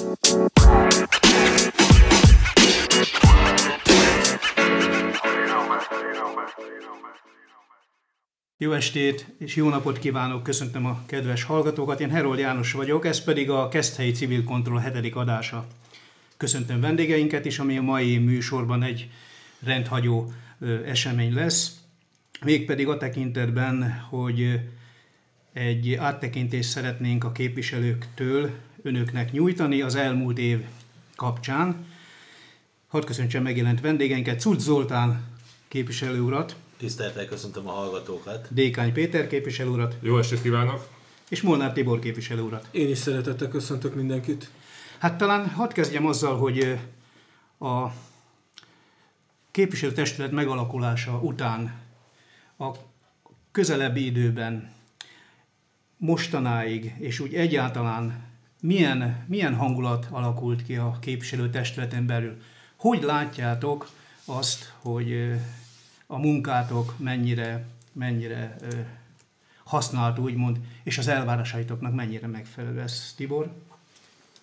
Jó estét és jó napot kívánok, köszöntöm a kedves hallgatókat. Én Herold János vagyok, ez pedig a Keszthelyi Civil Kontroll hetedik adása. Köszöntöm vendégeinket is, ami a mai műsorban egy rendhagyó esemény lesz. Mégpedig a tekintetben, hogy egy áttekintést szeretnénk a képviselőktől önöknek nyújtani az elmúlt év kapcsán. Hadd köszöntsem megjelent vendégeinket, Cult Zoltán képviselő urat, Tisztelettel köszöntöm a hallgatókat. Dékány Péter képviselő urat. Jó estét kívánok! És Molnár Tibor képviselő urat. Én is szeretettel köszöntök mindenkit. Hát talán hadd kezdjem azzal, hogy a képviselőtestület megalakulása után a közelebbi időben mostanáig, és úgy egyáltalán milyen, milyen hangulat alakult ki a képviselőtestületen belül? Hogy látjátok azt, hogy a munkátok mennyire, mennyire használt, úgymond, és az elvárásaitoknak mennyire megfelelő ez, Tibor?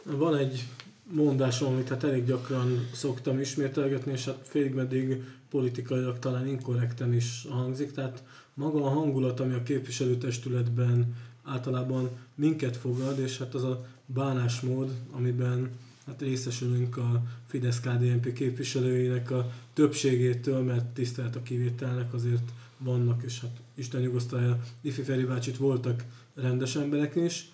Van egy mondásom, amit hát elég gyakran szoktam ismételgetni, és hát félig meddig politikailag talán inkorrekten is hangzik, tehát maga a hangulat, ami a képviselőtestületben általában minket fogad, és hát az a bánásmód, amiben hát részesülünk a Fidesz-KDNP képviselőinek a többségétől, mert tisztelt a kivételnek azért vannak, és hát Isten nyugosztalja, Ifi Feri bácsit voltak rendes emberek is.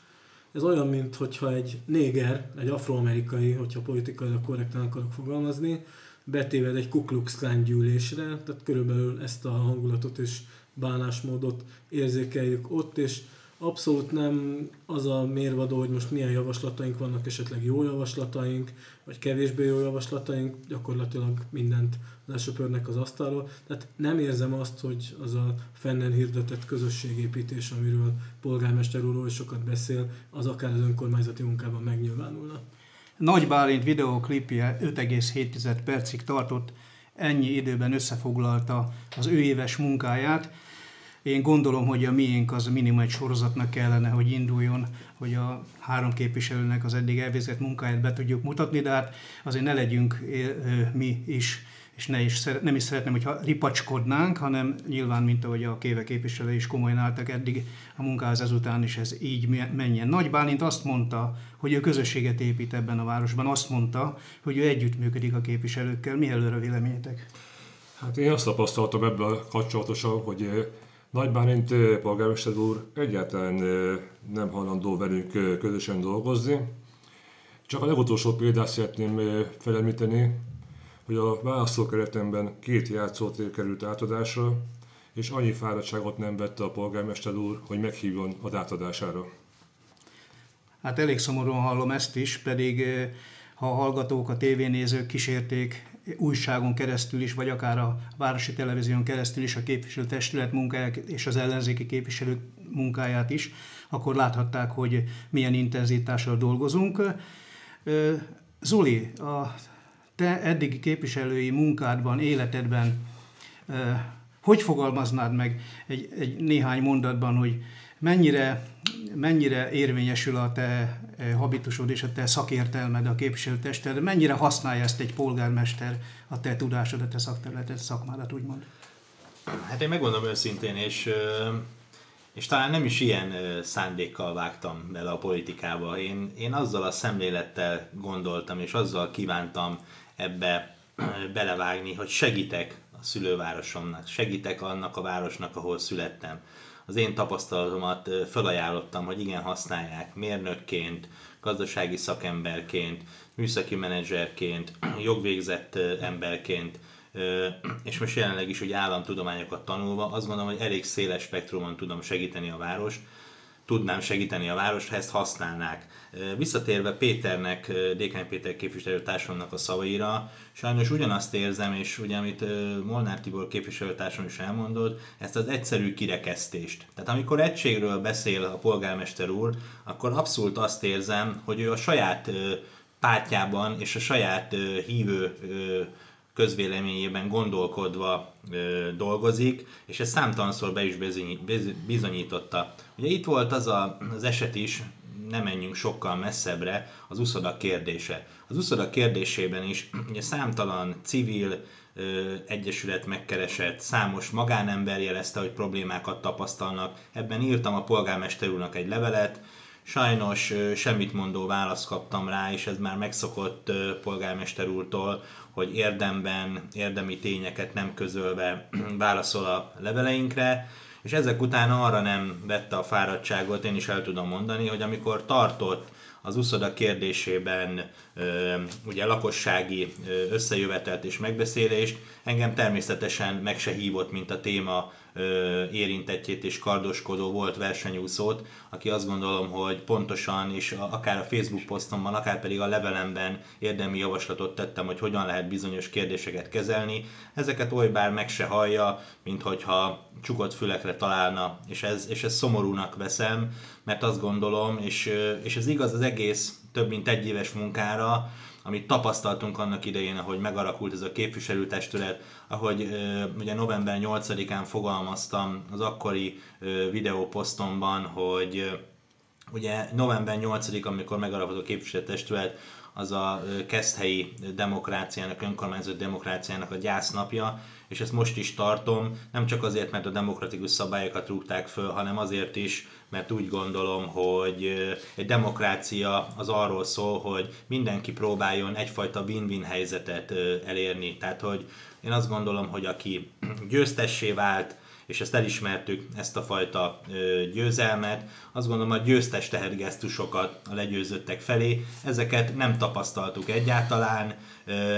Ez olyan, mint hogyha egy néger, egy afroamerikai, hogyha politikailag korrektan akarok fogalmazni, betéved egy Ku Klux gyűlésre, tehát körülbelül ezt a hangulatot és bánásmódot érzékeljük ott, és abszolút nem az a mérvadó, hogy most milyen javaslataink vannak, esetleg jó javaslataink, vagy kevésbé jó javaslataink, gyakorlatilag mindent lesöpörnek az asztalról. Tehát nem érzem azt, hogy az a fennen hirdetett közösségépítés, amiről polgármester úr sokat beszél, az akár az önkormányzati munkában megnyilvánulna. Nagy Bálint videóklipje 5,7 percig tartott, ennyi időben összefoglalta az ő éves munkáját, én gondolom, hogy a miénk az minimum egy sorozatnak kellene, hogy induljon, hogy a három képviselőnek az eddig elvégzett munkáját be tudjuk mutatni, de hát azért ne legyünk mi is és ne is, nem is szeretném, hogyha ripacskodnánk, hanem nyilván, mint ahogy a kéve képviselő is komolyan álltak eddig a munkához ezután is ez így menjen. Nagy Bálint azt mondta, hogy ő közösséget épít ebben a városban, azt mondta, hogy ő együttműködik a képviselőkkel. Mi előre véleményetek? Hát én azt tapasztaltam ebből kapcsolatosan, hogy nagy Bálint polgármester úr egyáltalán nem hajlandó velünk közösen dolgozni. Csak a legutolsó példát szeretném felemlíteni, hogy a választókeretemben két játszótér került átadásra, és annyi fáradtságot nem vette a polgármester úr, hogy meghívjon a átadására. Hát elég szomorúan hallom ezt is, pedig ha a hallgatók, a tévénézők kísérték újságon keresztül is, vagy akár a Városi Televízión keresztül is a képviselőtestület munkáját és az ellenzéki képviselők munkáját is, akkor láthatták, hogy milyen intenzitással dolgozunk. Zoli, a te eddigi képviselői munkádban, életedben hogy fogalmaznád meg egy, egy néhány mondatban, hogy mennyire, mennyire érvényesül a te habitusod és a te szakértelmed a képviselőtested, mennyire használja ezt egy polgármester a te tudásodat, a te szakterületet, szakmádat, úgymond? Hát én megmondom őszintén, és, és talán nem is ilyen szándékkal vágtam bele a politikába. Én, én azzal a szemlélettel gondoltam, és azzal kívántam ebbe belevágni, hogy segítek a szülővárosomnak, segítek annak a városnak, ahol születtem az én tapasztalatomat felajánlottam, hogy igen, használják mérnökként, gazdasági szakemberként, műszaki menedzserként, jogvégzett emberként, és most jelenleg is úgy államtudományokat tanulva, azt gondolom, hogy elég széles spektrumon tudom segíteni a várost, tudnám segíteni a várost, ha ezt használnák. Visszatérve Péternek, Dékány Péter képviselőtársamnak a szavaira, sajnos ugyanazt érzem, és ugye amit Molnár Tibor képviselőtársam is elmondott, ezt az egyszerű kirekesztést. Tehát amikor egységről beszél a polgármester úr, akkor abszolút azt érzem, hogy ő a saját pártjában és a saját hívő közvéleményében gondolkodva dolgozik, és ez számtalanszor be is bizonyította. Ugye itt volt az a, az eset is, nem menjünk sokkal messzebbre, az uszoda kérdése. Az uszoda kérdésében is ugye számtalan civil, egyesület megkeresett, számos magánember jelezte, hogy problémákat tapasztalnak. Ebben írtam a polgármester úrnak egy levelet, Sajnos semmit mondó választ kaptam rá, és ez már megszokott polgármester úrtól, hogy érdemben, érdemi tényeket nem közölve válaszol a leveleinkre, és ezek után arra nem vette a fáradtságot, én is el tudom mondani, hogy amikor tartott az uszoda kérdésében ugye lakossági összejövetelt és megbeszélést, engem természetesen meg se hívott, mint a téma érintettjét és kardoskodó volt versenyúszót, aki azt gondolom, hogy pontosan és akár a Facebook posztomban, akár pedig a levelemben érdemi javaslatot tettem, hogy hogyan lehet bizonyos kérdéseket kezelni. Ezeket olybár meg se hallja, mint hogyha csukott fülekre találna, és ez, és ez szomorúnak veszem, mert azt gondolom, és, és ez igaz az egész több mint egy éves munkára, amit tapasztaltunk annak idején, ahogy megalakult ez a képviselőtestület, ahogy ugye november 8-án fogalmaztam az akkori videóposztomban, hogy ugye november 8 amikor megalakult a képviselőtestület, az a keszthelyi demokráciának, önkormányzat demokráciának a gyásznapja, és ezt most is tartom, nem csak azért, mert a demokratikus szabályokat rúgták föl, hanem azért is, mert úgy gondolom, hogy egy demokrácia az arról szól, hogy mindenki próbáljon egyfajta win-win helyzetet elérni. Tehát, hogy én azt gondolom, hogy aki győztessé vált, és ezt elismertük, ezt a fajta győzelmet. Azt gondolom, a győztes tehergesztusokat a legyőzöttek felé, ezeket nem tapasztaltuk egyáltalán,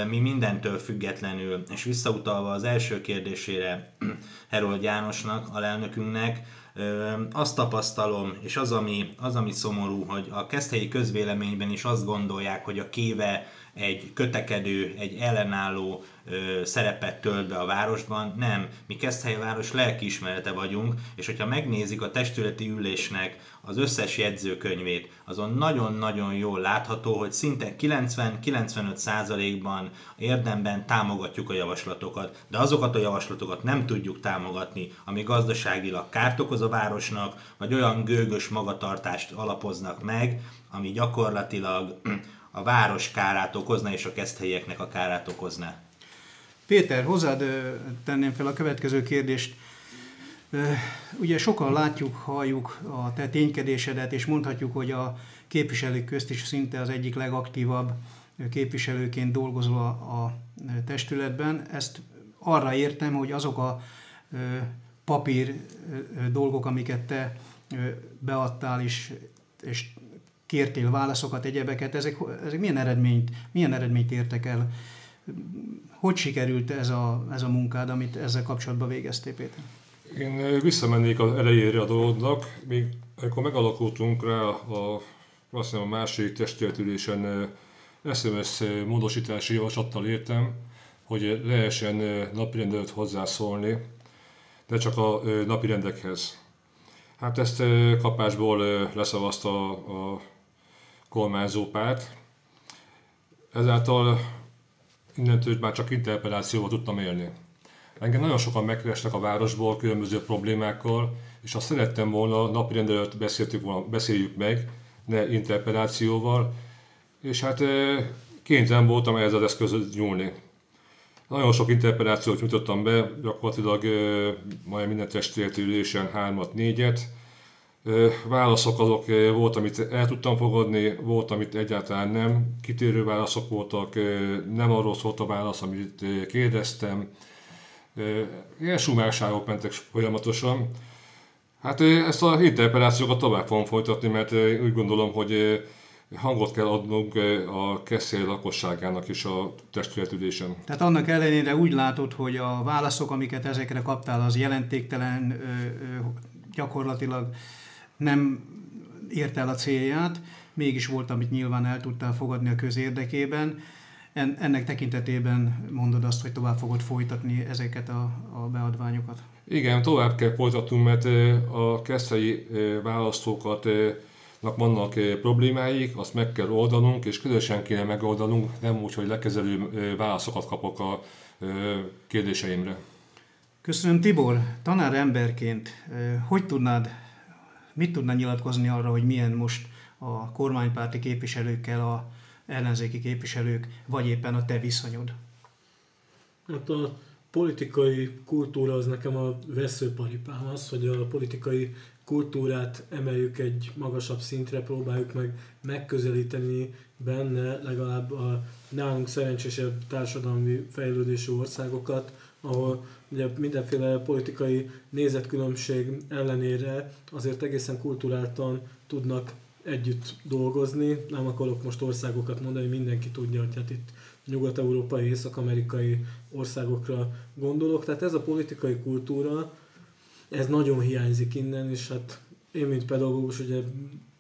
mi mindentől függetlenül, és visszautalva az első kérdésére Herold Jánosnak, a lelnökünknek, azt tapasztalom, és az ami, az, ami szomorú, hogy a keszthelyi közvéleményben is azt gondolják, hogy a kéve egy kötekedő, egy ellenálló ö, szerepet tölt be a városban. Nem, mi Keszthely város lelkiismerete vagyunk, és hogyha megnézik a testületi ülésnek az összes jegyzőkönyvét, azon nagyon-nagyon jól látható, hogy szinte 90-95%-ban érdemben támogatjuk a javaslatokat, de azokat a javaslatokat nem tudjuk támogatni, ami gazdaságilag kárt okoz a városnak, vagy olyan gőgös magatartást alapoznak meg, ami gyakorlatilag a város kárát okozna, és a keszthelyeknek a kárát okozná. Péter, hozzád tenném fel a következő kérdést. Ugye sokan látjuk, halljuk a te ténykedésedet, és mondhatjuk, hogy a képviselők közt is szinte az egyik legaktívabb képviselőként dolgozol a, a testületben. Ezt arra értem, hogy azok a papír dolgok, amiket te beadtál is, és kértél válaszokat, egyebeket, ezek, ezek milyen, eredményt, milyen eredményt értek el? Hogy sikerült ez a, ez a munkád, amit ezzel kapcsolatban végeztél, Péter? Én visszamennék az elejére a dolognak, még amikor megalakultunk rá a, azt hiszem a másik testületülésen SMS módosítási javaslattal értem, hogy lehessen napirendet hozzászólni, de csak a napirendekhez. Hát ezt kapásból leszavazta a kormányzó párt. Ezáltal innentől már csak interpelációval tudtam élni. Engem nagyon sokan megkerestek a városból különböző problémákkal, és azt szerettem volna napirend előtt beszéljük meg, ne interpelációval, és hát kénytelen voltam ehhez az eszközhöz nyúlni. Nagyon sok interpelációt nyújtottam be, gyakorlatilag majd minden testületi ülésen hármat, négyet, Válaszok azok volt, amit el tudtam fogadni, volt, amit egyáltalán nem. Kitérő válaszok voltak, nem arról szólt a válasz, amit kérdeztem. Ilyen sumárságok mentek folyamatosan. Hát ezt a interpelációkat tovább fogom folytatni, mert úgy gondolom, hogy hangot kell adnunk a Keszély lakosságának is a testületülésen. Tehát annak ellenére úgy látod, hogy a válaszok, amiket ezekre kaptál, az jelentéktelen gyakorlatilag nem ért el a célját, mégis volt, amit nyilván el tudtál fogadni a közérdekében. Ennek tekintetében mondod azt, hogy tovább fogod folytatni ezeket a, a beadványokat? Igen, tovább kell folytatnunk, mert a keszthelyi választókat vannak problémáik, azt meg kell oldanunk, és közösen kéne megoldanunk, nem úgy, hogy lekezelő válaszokat kapok a kérdéseimre. Köszönöm Tibor, tanár emberként, hogy tudnád Mit tudna nyilatkozni arra, hogy milyen most a kormánypárti képviselőkkel a ellenzéki képviselők, vagy éppen a te viszonyod? Hát a politikai kultúra az nekem a veszőparipám az, hogy a politikai kultúrát emeljük egy magasabb szintre, próbáljuk meg megközelíteni benne legalább a nálunk szerencsésebb társadalmi fejlődésű országokat, ahol ugye mindenféle politikai nézetkülönbség ellenére azért egészen kulturáltan tudnak együtt dolgozni. Nem akarok most országokat mondani, mindenki tudja, hogy hát itt nyugat-európai, észak-amerikai országokra gondolok. Tehát ez a politikai kultúra, ez nagyon hiányzik innen, és hát én, mint pedagógus, ugye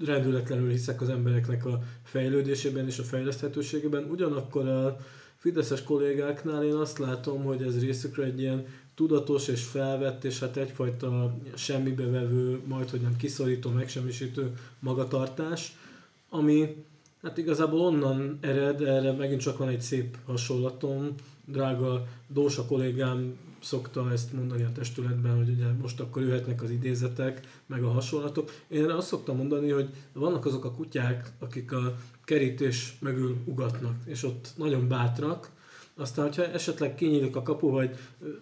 rendületlenül hiszek az embereknek a fejlődésében és a fejleszthetőségében. Ugyanakkor a fideszes kollégáknál én azt látom, hogy ez részükre egy ilyen tudatos és felvett, és hát egyfajta semmibe vevő, majd hogy nem kiszorító, megsemmisítő magatartás, ami hát igazából onnan ered, erre megint csak van egy szép hasonlatom, drága Dósa kollégám szokta ezt mondani a testületben, hogy ugye most akkor jöhetnek az idézetek, meg a hasonlatok. Én azt szoktam mondani, hogy vannak azok a kutyák, akik a kerítés mögül ugatnak, és ott nagyon bátrak, aztán, hogyha esetleg kinyílik a kapu, vagy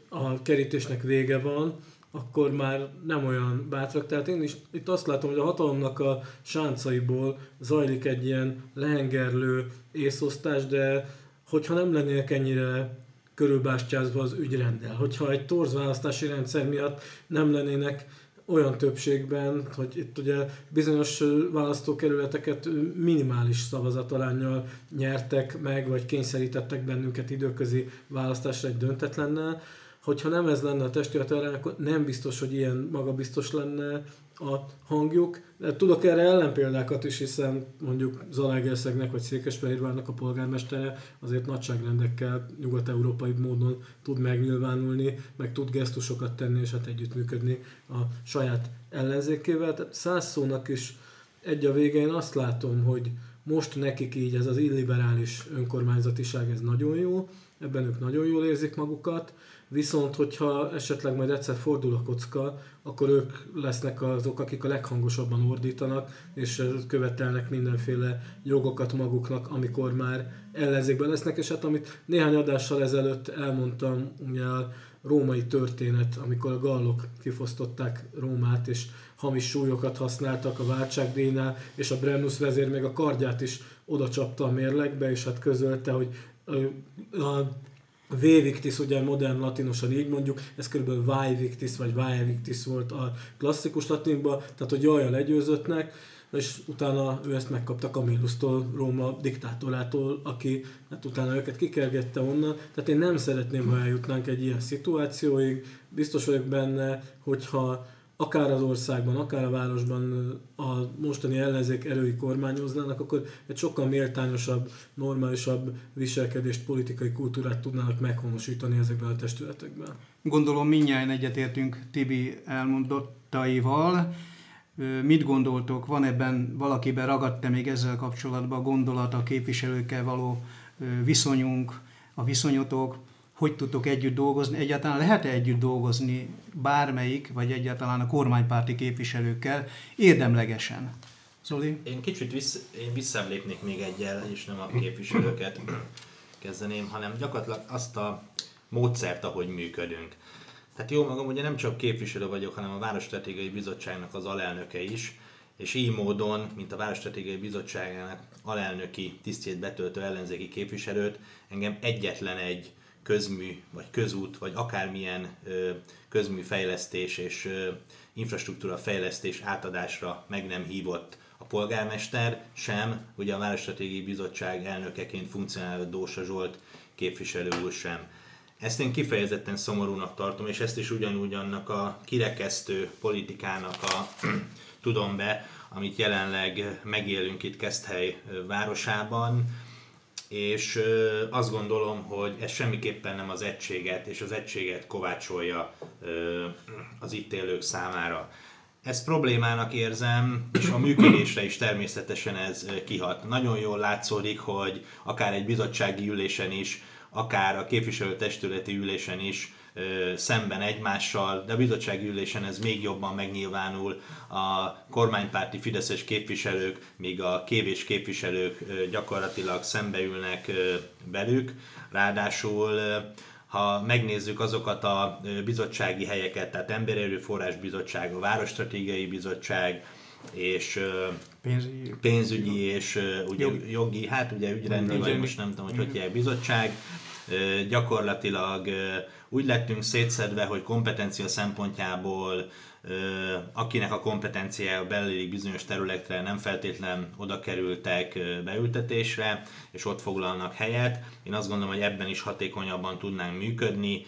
a kerítésnek vége van, akkor már nem olyan bátrak. Tehát én is itt azt látom, hogy a hatalomnak a sáncaiból zajlik egy ilyen lehengerlő észosztás, de hogyha nem lennének ennyire körülbástyázva az ügyrendel, hogyha egy torz választási rendszer miatt nem lennének olyan többségben, hogy itt ugye bizonyos választókerületeket minimális szavazatalányjal nyertek meg, vagy kényszerítettek bennünket időközi választásra egy döntetlennel, hogyha nem ez lenne a testület akkor nem biztos, hogy ilyen magabiztos lenne a hangjuk. De tudok erre ellenpéldákat is, hiszen mondjuk Zalaegerszegnek vagy Székesfehérvárnak a polgármestere azért nagyságrendekkel nyugat-európai módon tud megnyilvánulni, meg tud gesztusokat tenni, és hát együttműködni a saját ellenzékével. Tehát száz is egy a végén azt látom, hogy most nekik így ez az illiberális önkormányzatiság, ez nagyon jó, ebben ők nagyon jól érzik magukat, Viszont, hogyha esetleg majd egyszer fordul a kocka, akkor ők lesznek azok, akik a leghangosabban ordítanak, és követelnek mindenféle jogokat maguknak, amikor már ellenzékben lesznek, és hát amit néhány adással ezelőtt elmondtam, ugye a római történet, amikor a gallok kifosztották Rómát, és hamis súlyokat használtak a váltságdíjnál, és a Brennus vezér még a kardját is oda csapta a mérlegbe, és hát közölte, hogy a V Victis, ugye modern latinosan így mondjuk, ez kb. Y Victis vagy Y Victis volt a klasszikus latinban, tehát hogy jaj a legyőzöttnek, és utána ő ezt megkapta Camillusztól, Róma diktátorától, aki hát utána őket kikergette onnan. Tehát én nem szeretném, ha eljutnánk egy ilyen szituációig. Biztos vagyok benne, hogyha akár az országban, akár a városban a mostani ellenzék erői kormányoznának, akkor egy sokkal méltányosabb, normálisabb viselkedést, politikai kultúrát tudnának meghonosítani ezekben a testületekben. Gondolom mindjárt egyetértünk Tibi elmondottaival. Mit gondoltok, van ebben valakiben ragadt még ezzel kapcsolatban a gondolat, a képviselőkkel való viszonyunk, a viszonyotok, hogy tudtok együtt dolgozni, egyáltalán lehet-e együtt dolgozni bármelyik, vagy egyáltalán a kormánypárti képviselőkkel érdemlegesen? Zoli? Én kicsit vissz, én visszalépnék még egyel, és nem a képviselőket kezdeném, hanem gyakorlatilag azt a módszert, ahogy működünk. Tehát jó magam, ugye nem csak képviselő vagyok, hanem a Várostratégiai Bizottságnak az alelnöke is, és így módon, mint a Várostratégiai Bizottságának alelnöki tisztjét betöltő ellenzéki képviselőt, engem egyetlen egy közmű, vagy közút, vagy akármilyen közmű fejlesztés és infrastruktúra fejlesztés átadásra meg nem hívott a polgármester, sem, ugye a Városstratégiai Bizottság elnökeként funkcionáló Dósa Zsolt képviselő úr sem. Ezt én kifejezetten szomorúnak tartom, és ezt is ugyanúgy annak a kirekesztő politikának a tudom be, amit jelenleg megélünk itt Keszthely városában, és azt gondolom, hogy ez semmiképpen nem az egységet, és az egységet kovácsolja az itt élők számára. Ezt problémának érzem, és a működésre is természetesen ez kihat. Nagyon jól látszódik, hogy akár egy bizottsági ülésen is, akár a képviselőtestületi ülésen is szemben egymással, de a bizottsági ülésen ez még jobban megnyilvánul. A kormánypárti fideszes képviselők, míg a kévés képviselők gyakorlatilag szembeülnek belük. Ráadásul ha megnézzük azokat a bizottsági helyeket, tehát Emberi Erőforrás Bizottság, a Városstratégiai Bizottság, és pénzügyi, pénzügyi és ugye jogi. jogi, hát ugye ügyrendi, vagy most nem tudom, hogy hogy hívják, bizottság, gyakorlatilag úgy lettünk szétszedve, hogy kompetencia szempontjából akinek a kompetenciája belüli bizonyos területre nem feltétlen oda kerültek beültetésre, és ott foglalnak helyet. Én azt gondolom, hogy ebben is hatékonyabban tudnánk működni.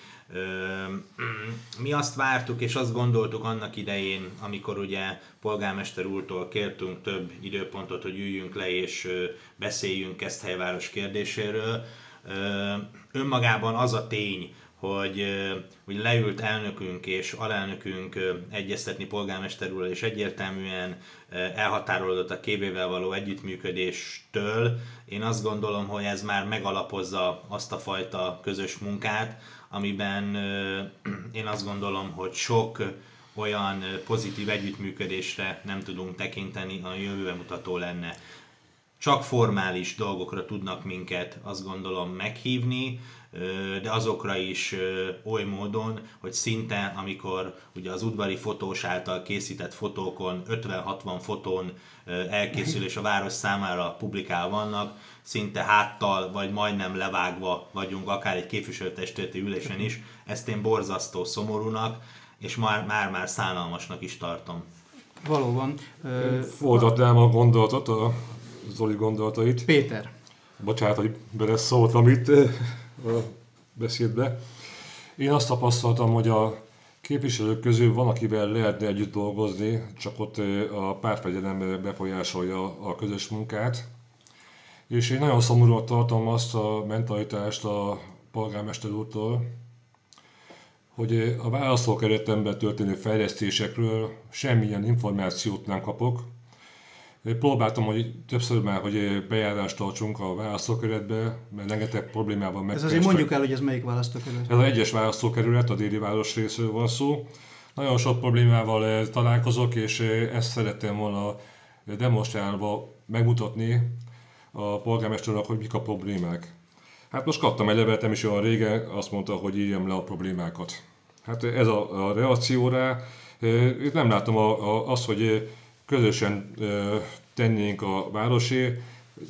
Mi azt vártuk, és azt gondoltuk annak idején, amikor ugye polgármester úrtól kértünk több időpontot, hogy üljünk le és beszéljünk ezt helyváros kérdéséről. Önmagában az a tény, hogy, hogy leült elnökünk és alelnökünk egyeztetni polgármester és egyértelműen elhatárolódott a kévével való együttműködéstől. Én azt gondolom, hogy ez már megalapozza azt a fajta közös munkát, amiben én azt gondolom, hogy sok olyan pozitív együttműködésre nem tudunk tekinteni, a jövőbe mutató lenne. Csak formális dolgokra tudnak minket, azt gondolom, meghívni, de azokra is oly módon, hogy szinte, amikor ugye az udvari fotós által készített fotókon 50-60 fotón elkészül és a város számára publikál vannak, szinte háttal vagy majdnem levágva vagyunk, akár egy képviselőtestületi ülésen is. Ezt én borzasztó szomorúnak, és már-már szánalmasnak is tartom. Valóban. Folytatnám a gondolatot, a Zoli gondolatait. Péter. Bocsánat, hogy beleszóltam itt a beszédbe. Én azt tapasztaltam, hogy a képviselők közül van, akivel lehetne együtt dolgozni, csak ott a pártfegyelem befolyásolja a közös munkát. És én nagyon szomorúan tartom azt a mentalitást a polgármester úrtól, hogy a választókeretemben történő fejlesztésekről semmilyen információt nem kapok, Próbáltam, hogy többször már, hogy bejárást tartsunk a választókerületbe, mert rengeteg problémával meg. Ez azért mondjuk el, hogy ez melyik választókerület. Ez az egyes választókerület, a déli város részről van szó. Nagyon sok problémával eh, találkozok, és eh, ezt szerettem volna demonstrálva megmutatni a polgármesternek, hogy mik a problémák. Hát most kaptam egy levelet, nem is olyan régen, azt mondta, hogy írjam le a problémákat. Hát ez a, a reakció rá. Eh, itt nem látom a, a, azt, hogy közösen tennénk a városé,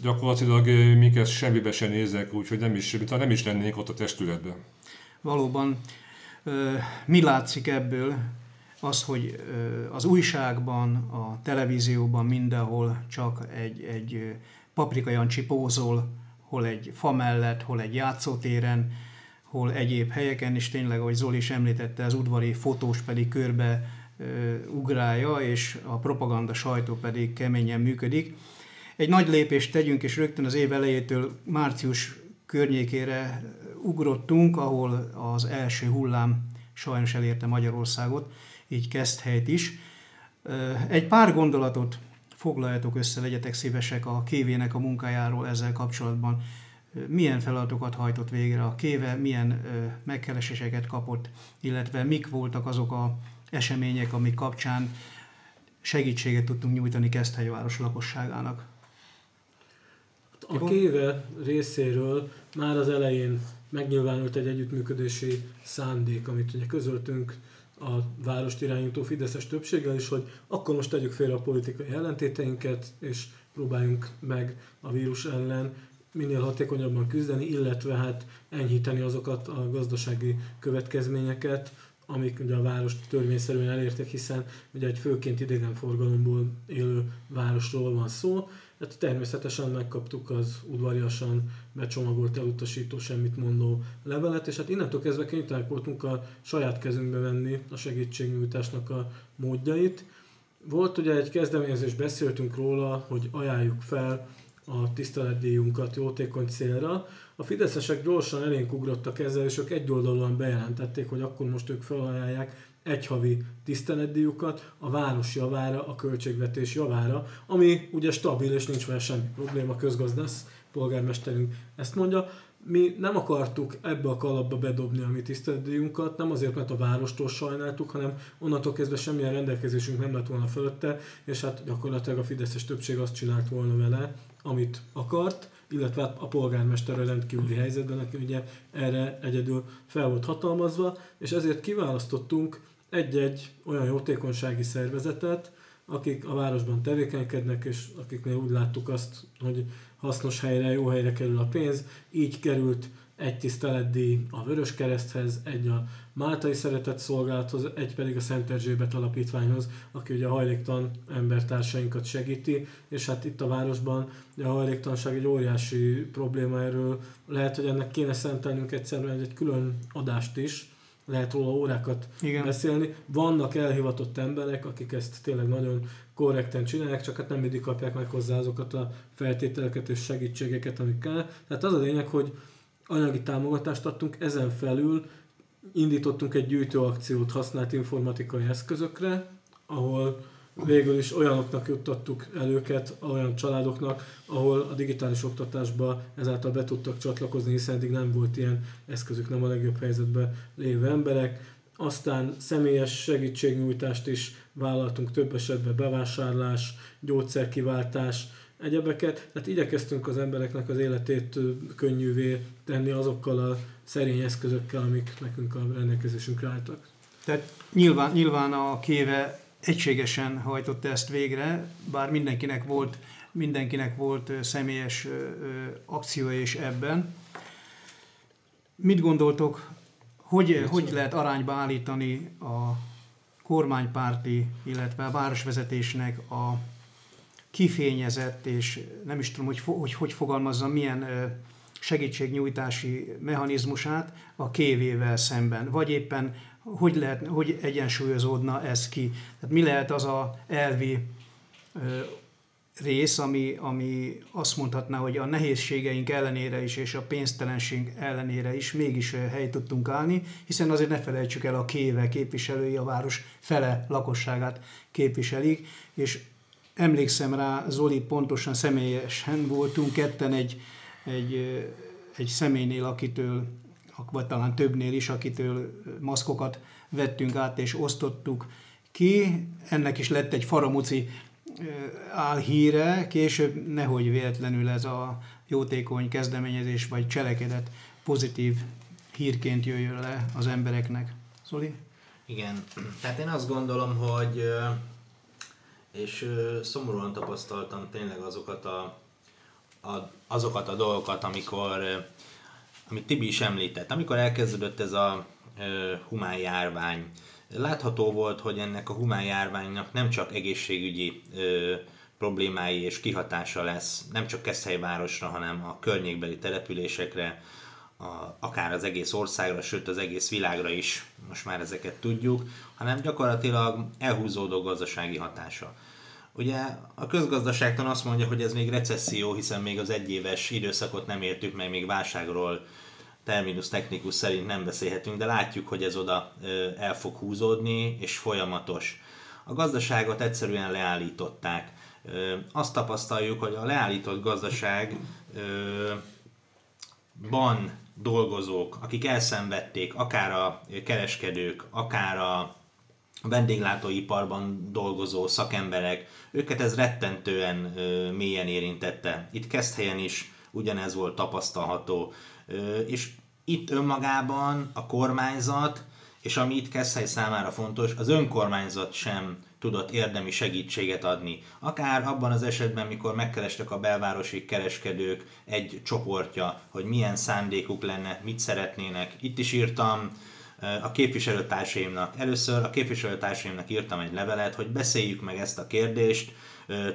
gyakorlatilag minket semmibe se nézek, úgyhogy nem is, mintha nem is lennénk ott a testületben. Valóban mi látszik ebből? Az, hogy az újságban, a televízióban mindenhol csak egy, egy paprika Jancsi pózol, hol egy fa mellett, hol egy játszótéren, hol egyéb helyeken, és tényleg, ahogy Zoli is említette, az udvari fotós pedig körbe ugrálja, és a propaganda sajtó pedig keményen működik. Egy nagy lépést tegyünk, és rögtön az év elejétől március környékére ugrottunk, ahol az első hullám sajnos elérte Magyarországot, így kezd helyt is. Egy pár gondolatot foglaljatok össze, legyetek szívesek a kévének a munkájáról ezzel kapcsolatban. Milyen feladatokat hajtott végre a kéve, milyen megkereséseket kapott, illetve mik voltak azok a események, amik kapcsán segítséget tudtunk nyújtani Keszthely város lakosságának. A Kéve részéről már az elején megnyilvánult egy együttműködési szándék, amit ugye közöltünk a várost irányító Fideszes többséggel is, hogy akkor most tegyük félre a politikai ellentéteinket, és próbáljunk meg a vírus ellen minél hatékonyabban küzdeni, illetve hát enyhíteni azokat a gazdasági következményeket, amik ugye a várost törvényszerűen elértek, hiszen ugye egy főként idegenforgalomból élő városról van szó. Hát természetesen megkaptuk az udvariasan becsomagolt elutasító, semmit mondó levelet, és hát innentől kezdve kénytelenek voltunk a saját kezünkbe venni a segítségnyújtásnak a módjait. Volt ugye egy kezdeményezés, beszéltünk róla, hogy ajánljuk fel a tiszteletdíjunkat jótékony célra. A fideszesek gyorsan elénk ugrottak ezzel, és ők egyoldalúan bejelentették, hogy akkor most ők felajánlják egy havi tiszteletdíjukat a város javára, a költségvetés javára, ami ugye stabil és nincs vele semmi probléma, közgazdász polgármesterünk ezt mondja. mi nem akartuk ebbe a kalapba bedobni a mi tiszteletdíjunkat, nem azért, mert a várostól sajnáltuk, hanem onnantól kezdve semmilyen rendelkezésünk nem lett volna fölötte, és hát gyakorlatilag a Fideszes többség azt csinált volna vele, amit akart, illetve hát a polgármester a rendkívüli helyzetben, aki ugye erre egyedül fel volt hatalmazva, és ezért kiválasztottunk egy-egy olyan jótékonysági szervezetet, akik a városban tevékenykednek, és akiknél úgy láttuk azt, hogy hasznos helyre, jó helyre kerül a pénz. Így került egy tiszteletdíj a Vörös Kereszthez, egy a Máltai Szeretett Szolgálathoz, egy pedig a Szent Erzsébet Alapítványhoz, aki ugye a hajléktalan embertársainkat segíti, és hát itt a városban a hajléktalanság egy óriási probléma erről. Lehet, hogy ennek kéne szentelnünk egyszerűen egy külön adást is, lehet róla órákat Igen. beszélni. Vannak elhivatott emberek, akik ezt tényleg nagyon korrekten csinálják, csak hát nem mindig kapják meg hozzá azokat a feltételeket és segítségeket, amik kell. Tehát az a lényeg, hogy anyagi támogatást adtunk, ezen felül indítottunk egy gyűjtőakciót használt informatikai eszközökre, ahol végül is olyanoknak juttattuk el őket, olyan családoknak, ahol a digitális oktatásba ezáltal be tudtak csatlakozni, hiszen eddig nem volt ilyen eszközük, nem a legjobb helyzetben lévő emberek. Aztán személyes segítségnyújtást is vállaltunk több esetben bevásárlás, gyógyszerkiváltás, egyebeket. Tehát igyekeztünk az embereknek az életét könnyűvé tenni azokkal a szerény eszközökkel, amik nekünk a rendelkezésünkre álltak. Tehát nyilván, nyilván a kéve egységesen hajtotta ezt végre, bár mindenkinek volt, mindenkinek volt személyes akciója is ebben. Mit gondoltok, hogy, hogy lehet arányba állítani a kormánypárti, illetve a városvezetésnek a kifényezett, és nem is tudom, hogy hogy, hogy fogalmazzam, milyen segítségnyújtási mechanizmusát a kévével szemben, vagy éppen hogy, lehet, hogy egyensúlyozódna ez ki. Tehát mi lehet az a elvi rész, ami, ami azt mondhatná, hogy a nehézségeink ellenére is, és a pénztelenség ellenére is mégis helyt tudtunk állni, hiszen azért ne felejtsük el, a kéve képviselői a város fele lakosságát képviselik, és emlékszem rá, Zoli, pontosan személyesen voltunk ketten egy, egy, egy személynél, akitől, vagy talán többnél is, akitől maszkokat vettünk át és osztottuk ki. Ennek is lett egy faramuci álhíre, később nehogy véletlenül ez a jótékony kezdeményezés vagy cselekedet pozitív hírként jöjjön le az embereknek. Zoli? Igen, tehát én azt gondolom, hogy és szomorúan tapasztaltam tényleg azokat a, a, azokat a dolgokat, amikor, amit Tibi is említett, amikor elkezdődött ez a humán járvány, látható volt, hogy ennek a humán járványnak nem csak egészségügyi ö, problémái és kihatása lesz, nem csak Keszthelyvárosra, hanem a környékbeli településekre, a, akár az egész országra, sőt az egész világra is, most már ezeket tudjuk, hanem gyakorlatilag elhúzódó gazdasági hatása. Ugye a közgazdaságtan azt mondja, hogy ez még recesszió, hiszen még az egyéves időszakot nem értük meg, még válságról terminus technikus szerint nem beszélhetünk, de látjuk, hogy ez oda el fog húzódni, és folyamatos. A gazdaságot egyszerűen leállították. Azt tapasztaljuk, hogy a leállított gazdaságban dolgozók, akik elszenvedték, akár a kereskedők, akár a vendéglátóiparban dolgozó szakemberek, őket ez rettentően mélyen érintette. Itt helyen is ugyanez volt tapasztalható és itt önmagában a kormányzat, és ami itt Keszhely számára fontos, az önkormányzat sem tudott érdemi segítséget adni. Akár abban az esetben, mikor megkerestek a belvárosi kereskedők egy csoportja, hogy milyen szándékuk lenne, mit szeretnének. Itt is írtam a képviselőtársaimnak. Először a képviselőtársaimnak írtam egy levelet, hogy beszéljük meg ezt a kérdést,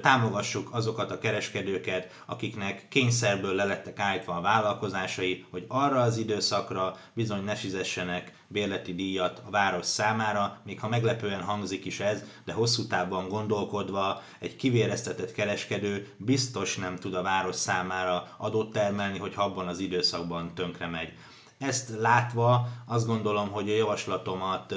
támogassuk azokat a kereskedőket, akiknek kényszerből lelettek állítva a vállalkozásai, hogy arra az időszakra bizony ne fizessenek bérleti díjat a város számára, még ha meglepően hangzik is ez, de hosszú távban gondolkodva egy kivéreztetett kereskedő biztos nem tud a város számára adót termelni, hogy abban az időszakban tönkre megy. Ezt látva azt gondolom, hogy a javaslatomat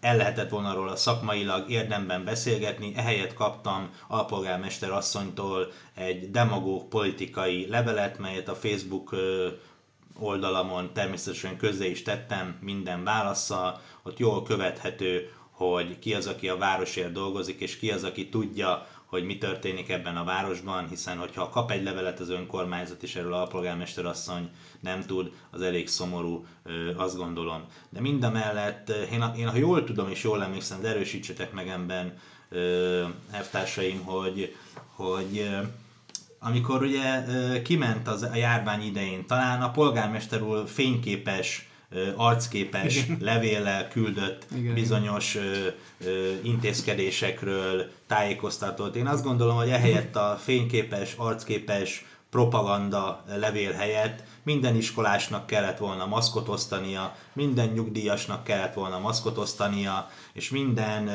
el lehetett volna róla szakmailag érdemben beszélgetni, ehelyett kaptam alpolgármester asszonytól egy demagóg politikai levelet, melyet a Facebook oldalamon természetesen közzé is tettem minden válasza, ott jól követhető, hogy ki az, aki a városért dolgozik, és ki az, aki tudja, hogy mi történik ebben a városban, hiszen hogyha kap egy levelet az önkormányzat, és erről a alpolgármester asszony nem tud, az elég szomorú, azt gondolom. De mindemellett, én, én ha jól tudom és jól emlékszem, de erősítsetek meg ebben, elvtársaim, hogy, hogy amikor ugye kiment az a járvány idején, talán a polgármester úr fényképes arcképes levéllel küldött Igen. bizonyos intézkedésekről tájékoztatott. Én azt gondolom, hogy ehelyett a fényképes, arcképes propaganda levél helyett minden iskolásnak kellett volna maszkot osztania, minden nyugdíjasnak kellett volna maszkot osztania, és minden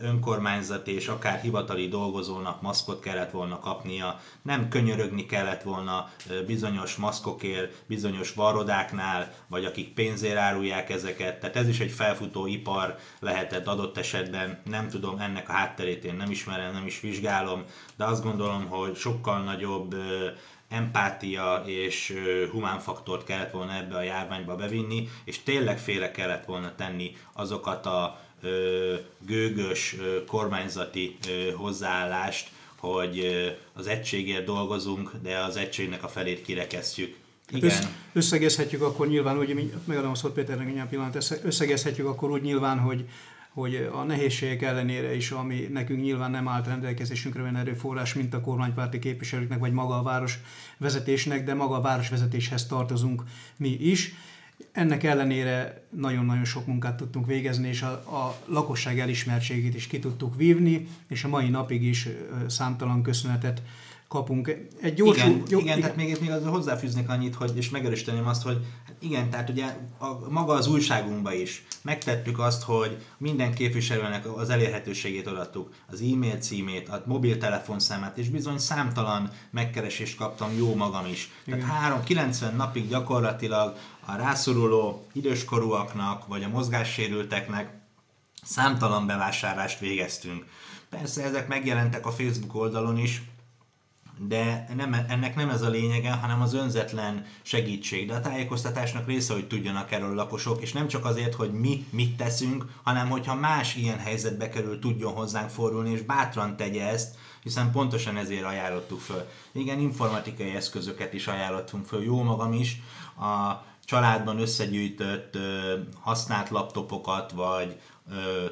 önkormányzati és akár hivatali dolgozónak maszkot kellett volna kapnia, nem könyörögni kellett volna bizonyos maszkokért, bizonyos varodáknál, vagy akik pénzért árulják ezeket, tehát ez is egy felfutó ipar lehetett adott esetben, nem tudom, ennek a hátterét én nem ismerem, nem is vizsgálom, de azt gondolom, hogy sokkal nagyobb empátia és humán faktort kellett volna ebbe a járványba bevinni, és tényleg félre kellett volna tenni azokat a gőgös kormányzati hozzáállást, hogy az egységért dolgozunk, de az egységnek a felét kirekesztjük. Igen. Összegezhetjük akkor nyilván, hogy megadom a szót Péternek egy pillanat, összegezhetjük akkor úgy nyilván, hogy hogy a nehézségek ellenére is, ami nekünk nyilván nem állt rendelkezésünkre olyan erőforrás, mint a kormánypárti képviselőknek, vagy maga a város vezetésnek, de maga a városvezetéshez tartozunk mi is. Ennek ellenére nagyon-nagyon sok munkát tudtunk végezni, és a, a lakosság elismertségét is ki tudtuk vívni, és a mai napig is számtalan köszönetet kapunk. Egy gyors, igen, jó, igen, igen, tehát még, még az hozzáfűznék annyit, hogy, és megerősíteném azt, hogy hát igen, tehát ugye a, maga az újságunkban is megtettük azt, hogy minden képviselőnek az elérhetőségét adattuk, az e-mail címét, a mobiltelefonszámát, és bizony számtalan megkeresést kaptam jó magam is. Igen. Tehát 3, 90 napig gyakorlatilag a rászoruló időskorúaknak, vagy a mozgássérülteknek számtalan bevásárlást végeztünk. Persze ezek megjelentek a Facebook oldalon is, de nem, ennek nem ez a lényege, hanem az önzetlen segítség. De a tájékoztatásnak része, hogy tudjanak erről a lakosok, és nem csak azért, hogy mi mit teszünk, hanem hogyha más ilyen helyzetbe kerül, tudjon hozzánk fordulni, és bátran tegye ezt, hiszen pontosan ezért ajánlottuk föl. Igen, informatikai eszközöket is ajánlottunk föl, jó magam is, a családban összegyűjtött használt laptopokat, vagy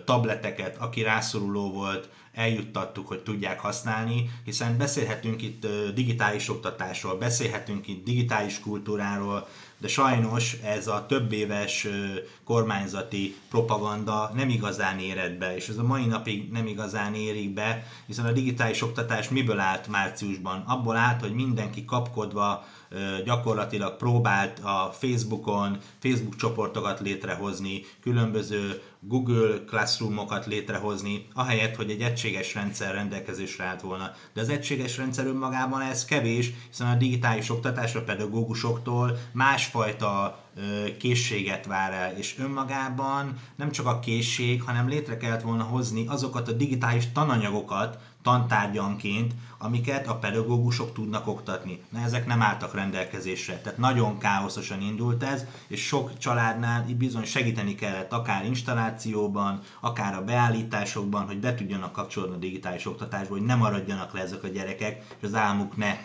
tableteket, aki rászoruló volt, eljuttattuk, hogy tudják használni, hiszen beszélhetünk itt digitális oktatásról, beszélhetünk itt digitális kultúráról, de sajnos ez a több éves kormányzati propaganda nem igazán éred be, és ez a mai napig nem igazán érik be, hiszen a digitális oktatás miből állt márciusban? Abból állt, hogy mindenki kapkodva gyakorlatilag próbált a Facebookon Facebook csoportokat létrehozni, különböző Google Classroomokat létrehozni, ahelyett, hogy egy egységes rendszer rendelkezésre állt volna. De az egységes rendszer önmagában ez kevés, hiszen a digitális oktatás a pedagógusoktól másfajta készséget vár el, és önmagában nem csak a készség, hanem létre kellett volna hozni azokat a digitális tananyagokat, tantárgyanként, amiket a pedagógusok tudnak oktatni. Na, ezek nem álltak rendelkezésre, tehát nagyon káoszosan indult ez, és sok családnál bizony segíteni kellett akár installációban, akár a beállításokban, hogy be tudjanak kapcsolódni a digitális oktatásba, hogy ne maradjanak le ezek a gyerekek, és az álmuk ne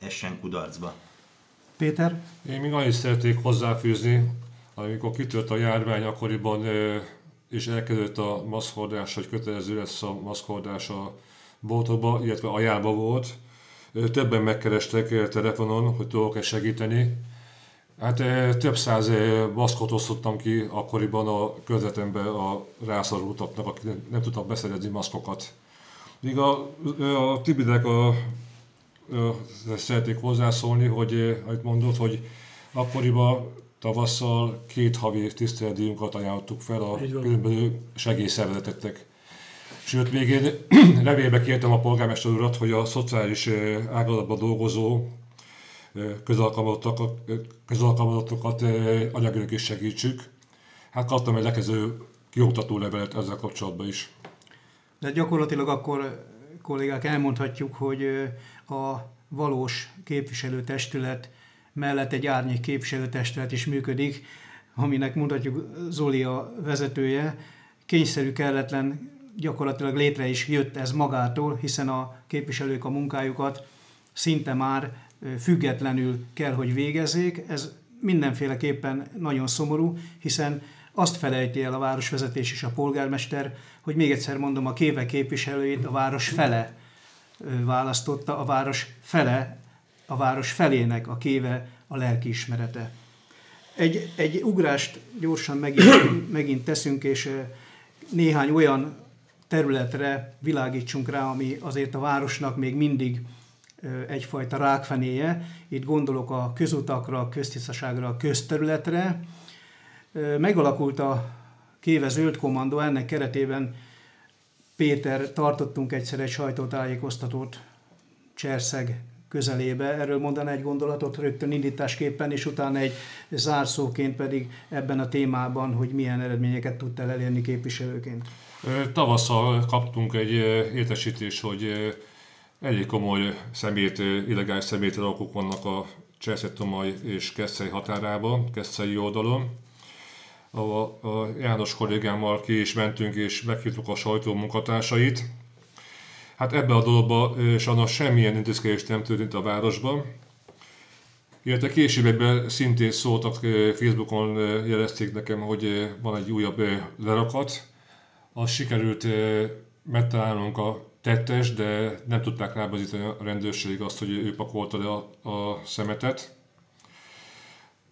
essen kudarcba. Péter? Én még annyit szeretnék hozzáfűzni, amikor kitört a járvány, akkoriban és elkezdődött a maszkordás, hogy kötelező lesz a maszkordás a boltokba, illetve ajánlva volt. Többen megkerestek telefonon, hogy tudok-e segíteni. Hát több száz maszkot osztottam ki akkoriban a körzetemben a rászorultaknak, akik nem tudtak beszerezni maszkokat. Míg a, a Tibidek a, a, szeretnék hozzászólni, hogy amit mondott, hogy akkoriban tavasszal két havi tiszteletdíjunkat ajánlottuk fel a különböző segélyszervezeteknek. Sőt, még én levélbe kértem a polgármester urat, hogy a szociális ágazatban dolgozó közalkalmazottokat, közalkalmazottokat anyagilag is segítsük. Hát kaptam egy lekező kioktató levelet ezzel kapcsolatban is. De gyakorlatilag akkor kollégák elmondhatjuk, hogy a valós képviselőtestület mellett egy árnyék képviselőtestület is működik, aminek mutatjuk Zoli a vezetője. Kényszerű kelletlen gyakorlatilag létre is jött ez magától, hiszen a képviselők a munkájukat szinte már függetlenül kell, hogy végezzék. Ez mindenféleképpen nagyon szomorú, hiszen azt felejti el a városvezetés és a polgármester, hogy még egyszer mondom, a kéve képviselőit a város fele választotta, a város fele, a város felének a kéve a lelkiismerete. Egy, egy ugrást gyorsan megint, megint teszünk, és néhány olyan területre világítsunk rá, ami azért a városnak még mindig egyfajta rákfenéje. Itt gondolok a közutakra, a köztisztaságra, a közterületre. Megalakult a Kéve Zöld Kommandó, ennek keretében Péter tartottunk egyszer egy sajtótájékoztatót Cserszeg közelébe. Erről mondaná egy gondolatot rögtön indításképpen, és utána egy zárszóként pedig ebben a témában, hogy milyen eredményeket tudtál elérni képviselőként. Tavasszal kaptunk egy értesítést, hogy elég komoly szemét, illegális szemételakok vannak a Cserszetomaj és Keszely határában, Keszei oldalon. A, a János kollégámmal ki is mentünk és meghívtuk a sajtó munkatársait. Hát ebbe a dologba sajnos semmilyen intézkedés nem történt a városban. Illetve később szintén szóltak, Facebookon jelezték nekem, hogy van egy újabb lerakat. Az sikerült megtalálnunk a tettes, de nem tudták rábazítani a rendőrség azt, hogy ő pakolta le a, a szemetet.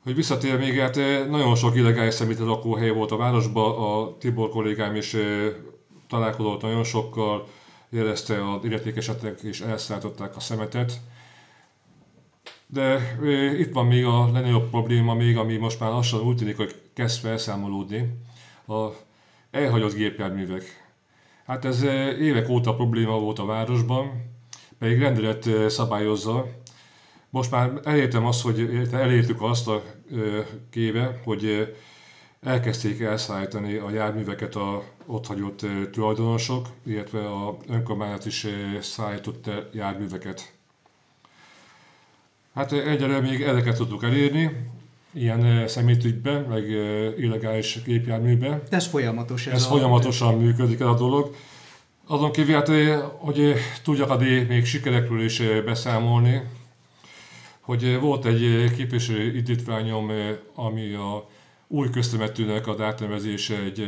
Hogy visszatér még, hát nagyon sok illegális szemét lakóhely volt a városban, a Tibor kollégám is találkozott nagyon sokkal, jelezte az illetékesetek és elszállították a szemetet. De itt van még a legnagyobb probléma még, ami most már lassan úgy tűnik, hogy kezd felszámolódni. A elhagyott gépjárművek. Hát ez évek óta probléma volt a városban, pedig rendelet szabályozza. Most már elértem azt, hogy elértük azt a kéve, hogy elkezdték elszállítani a járműveket a ott hagyott tulajdonosok, illetve a önkormányzat is szállított járműveket. Hát egyelőre még ezeket tudtuk elérni, ilyen szemétügyben, meg illegális gépjárműben. Ez folyamatos. Ez, ez a... folyamatosan működik ez a dolog. Azon kívül, hát, hogy tudjak addig még sikerekről is beszámolni, hogy volt egy képviselő indítványom, ami a új köztemetőnek a átnevezése egy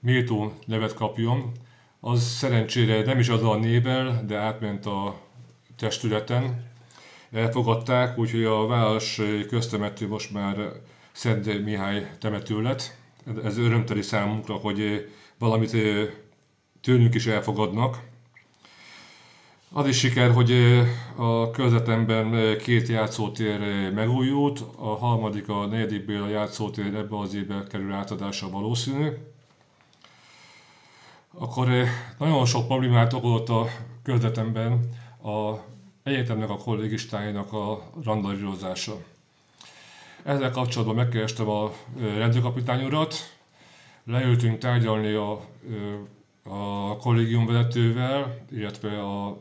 méltó nevet kapjon. Az szerencsére nem is azzal a nével, de átment a testületen. Elfogadták, úgyhogy a város köztemető most már Szent Mihály temető lett. Ez örömteli számunkra, hogy valamit tőlünk is elfogadnak. Az is siker, hogy a körzetemben két játszótér megújult, a harmadik, a negyedik a játszótér ebbe az évben kerül átadása valószínű. Akkor nagyon sok problémát okozott a körzetemben a egyetemnek a kollégistájának a randalírozása. Ezzel kapcsolatban megkerestem a rendőrkapitány urat, leültünk tárgyalni a, a kollégium vezetővel, illetve a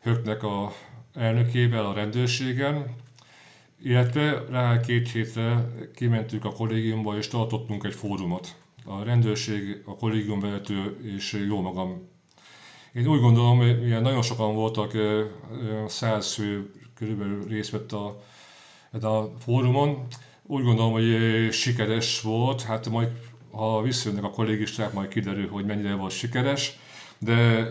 höknek a elnökével a rendőrségen, illetve rá két hétre kimentünk a kollégiumba és tartottunk egy fórumot. A rendőrség, a kollégium vezető és jó magam. Én úgy gondolom, hogy nagyon sokan voltak, száz fő körülbelül részt vett a, a fórumon. Úgy gondolom, hogy sikeres volt, hát majd ha visszajönnek a kollégisták, majd kiderül, hogy mennyire volt sikeres, de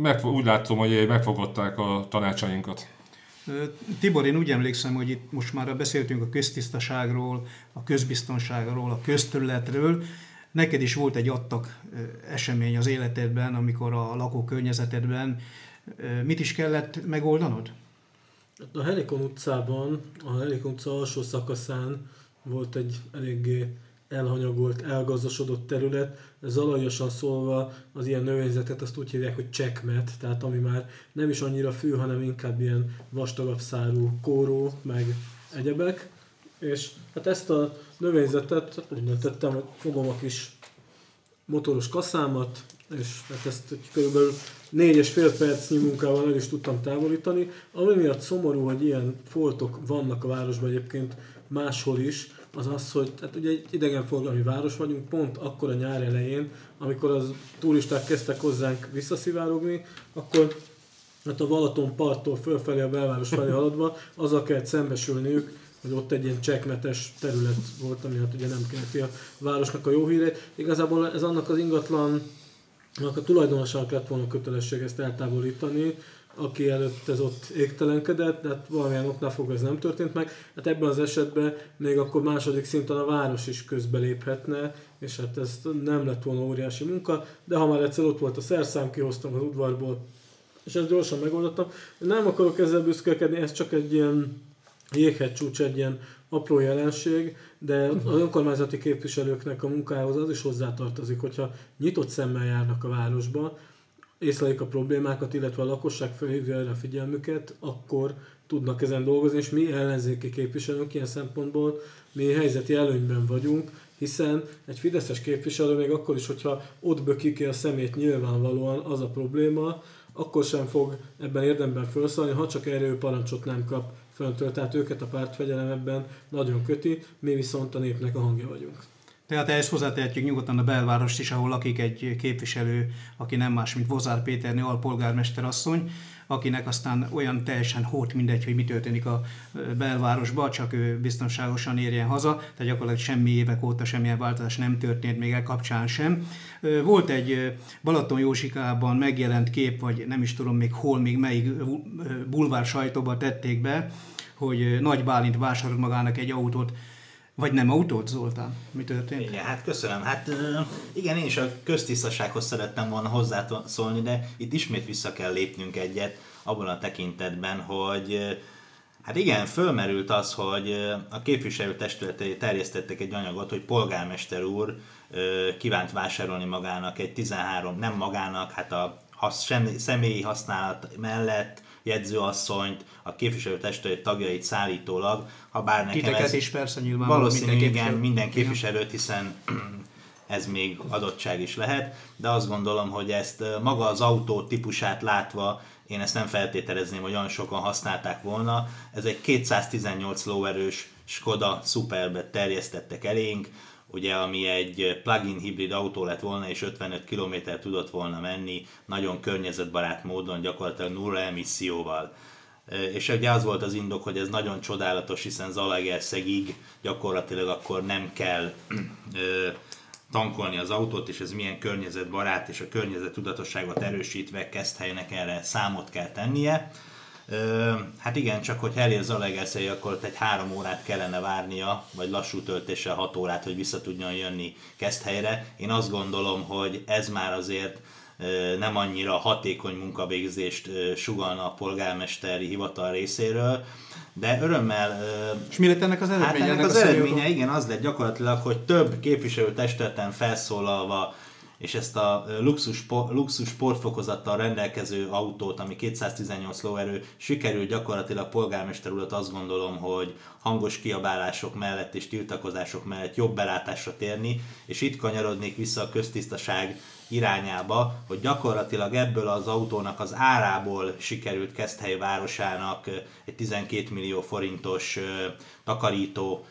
meg, úgy látom, hogy megfogadták a tanácsainkat. Tibor, én úgy emlékszem, hogy itt most már beszéltünk a köztisztaságról, a közbiztonságról, a közterületről. Neked is volt egy adtak esemény az életedben, amikor a lakókörnyezetedben mit is kellett megoldanod? A Helikon utcában, a Helikon utca alsó szakaszán volt egy eléggé elhanyagolt, elgazdasodott terület. Ez alajosan szólva az ilyen növényzetet azt úgy hívják, hogy csekmet, tehát ami már nem is annyira fű, hanem inkább ilyen vastagabb szárú kóró, meg egyebek. És hát ezt a növényzetet úgy döntöttem, hogy fogom a kis motoros kaszámat, és hát ezt egy körülbelül fél percnyi munkával el is tudtam távolítani, ami miatt szomorú, hogy ilyen foltok vannak a városban egyébként máshol is, az az, hogy hát ugye egy idegenforgalmi város vagyunk, pont akkor a nyár elején, amikor az turisták kezdtek hozzánk visszaszivárogni, akkor hát a Balaton parttól fölfelé a belváros felé haladva, azzal kellett szembesülniük, hogy ott egy ilyen csekmetes terület volt, ami hát ugye nem kelti a városnak a jó hírét. Igazából ez annak az ingatlan a tulajdonosának lett volna kötelesség ezt eltávolítani, aki előtt ez ott égtelenkedett, de hát valamilyen oknál fog ez nem történt meg. Hát ebben az esetben még akkor második szinten a város is közbeléphetne, és hát ez nem lett volna óriási munka, de ha már egyszer ott volt a szerszám, kihoztam az udvarból, és ezt gyorsan megoldottam. Nem akarok ezzel büszkélkedni, ez csak egy ilyen jéghegycsúcs, egy ilyen apró jelenség, de az önkormányzati képviselőknek a munkához az is hozzátartozik, hogyha nyitott szemmel járnak a városba, észlelik a problémákat, illetve a lakosság felhívja erre a figyelmüket, akkor tudnak ezen dolgozni, és mi ellenzéki képviselők ilyen szempontból mi helyzeti előnyben vagyunk, hiszen egy fideszes képviselő még akkor is, hogyha ott bökik ki a szemét nyilvánvalóan az a probléma, akkor sem fog ebben érdemben felszólni, ha csak erő parancsot nem kap föntől, tehát őket a pártfegyelem ebben nagyon köti, mi viszont a népnek a hangja vagyunk. Tehát ehhez hozzátehetjük nyugodtan a belvárost is, ahol lakik egy képviselő, aki nem más, mint Vozár Péterné, alpolgármester asszony, akinek aztán olyan teljesen hót mindegy, hogy mi történik a belvárosban, csak ő biztonságosan érjen haza, tehát gyakorlatilag semmi évek óta semmilyen változás nem történt még e kapcsán sem. Volt egy Balaton Jósikában megjelent kép, vagy nem is tudom még hol, még melyik bulvár sajtóba tették be, hogy Nagy Bálint vásárolt magának egy autót vagy nem autót, Zoltán? Mi történt? Igen, hát köszönöm. Hát igen, én is a köztisztasághoz szerettem volna hozzászólni, de itt ismét vissza kell lépnünk egyet abban a tekintetben, hogy Hát igen, fölmerült az, hogy a képviselőtestületei terjesztettek egy anyagot, hogy polgármester úr kívánt vásárolni magának egy 13, nem magának, hát a személyi használat mellett jegyzőasszonyt, a képviselőtestület tagjait szállítólag, ha bár nekem Titeket ez is persze nyilván valószínű, minden igen, minden képviselőt, hiszen ez még adottság is lehet, de azt gondolom, hogy ezt maga az autó típusát látva én ezt nem feltételezném, hogy olyan sokan használták volna. Ez egy 218 lóerős Skoda Superbet terjesztettek elénk, ugye ami egy plug-in hibrid autó lett volna, és 55 km tudott volna menni, nagyon környezetbarát módon, gyakorlatilag nulla emisszióval. És ugye az volt az indok, hogy ez nagyon csodálatos, hiszen Zalaegerszegig gyakorlatilag akkor nem kell tankolni az autót, és ez milyen környezetbarát, és a környezet tudatosságot erősítve helynek erre számot kell tennie. Hát igen, csak hogy elér Zalaegerszegi, akkor ott egy három órát kellene várnia, vagy lassú töltéssel hat órát, hogy vissza tudjon jönni helyre. Én azt gondolom, hogy ez már azért nem annyira hatékony munkavégzést sugalna a polgármesteri hivatal részéről, de örömmel... És mi lett ennek az eredménye? Hát ennek az eredménye, igen, az lett gyakorlatilag, hogy több képviselőtestületen felszólalva és ezt a luxus, luxus sportfokozattal rendelkező autót, ami 218 lóerő, sikerült gyakorlatilag polgármester urat azt gondolom, hogy hangos kiabálások mellett és tiltakozások mellett jobb belátásra térni, és itt kanyarodnék vissza a köztisztaság irányába, hogy gyakorlatilag ebből az autónak az árából sikerült Keszthely városának egy 12 millió forintos takarító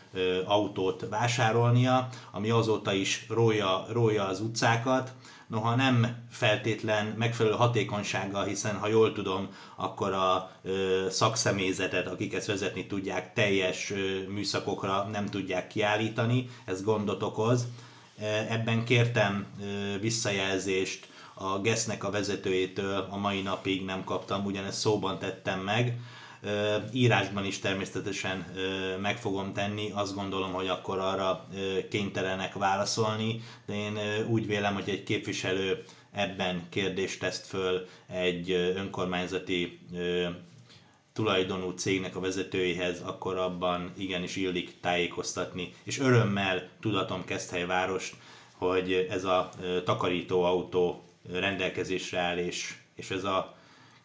autót vásárolnia, ami azóta is rója, rója az utcákat, noha nem feltétlen megfelelő hatékonysággal, hiszen ha jól tudom, akkor a ö, szakszemélyzetet, akik ezt vezetni tudják, teljes ö, műszakokra nem tudják kiállítani, ez gondot okoz. Ebben kértem visszajelzést a GESZ-nek a vezetőjétől, a mai napig nem kaptam, ugyanezt szóban tettem meg. Írásban is természetesen meg fogom tenni, azt gondolom, hogy akkor arra kénytelenek válaszolni, de én úgy vélem, hogy egy képviselő ebben kérdést tesz föl egy önkormányzati tulajdonú cégnek a vezetőihez, akkor abban igenis illik tájékoztatni. És örömmel tudatom Keszthely várost, hogy ez a takarító autó rendelkezésre áll, és, és ez a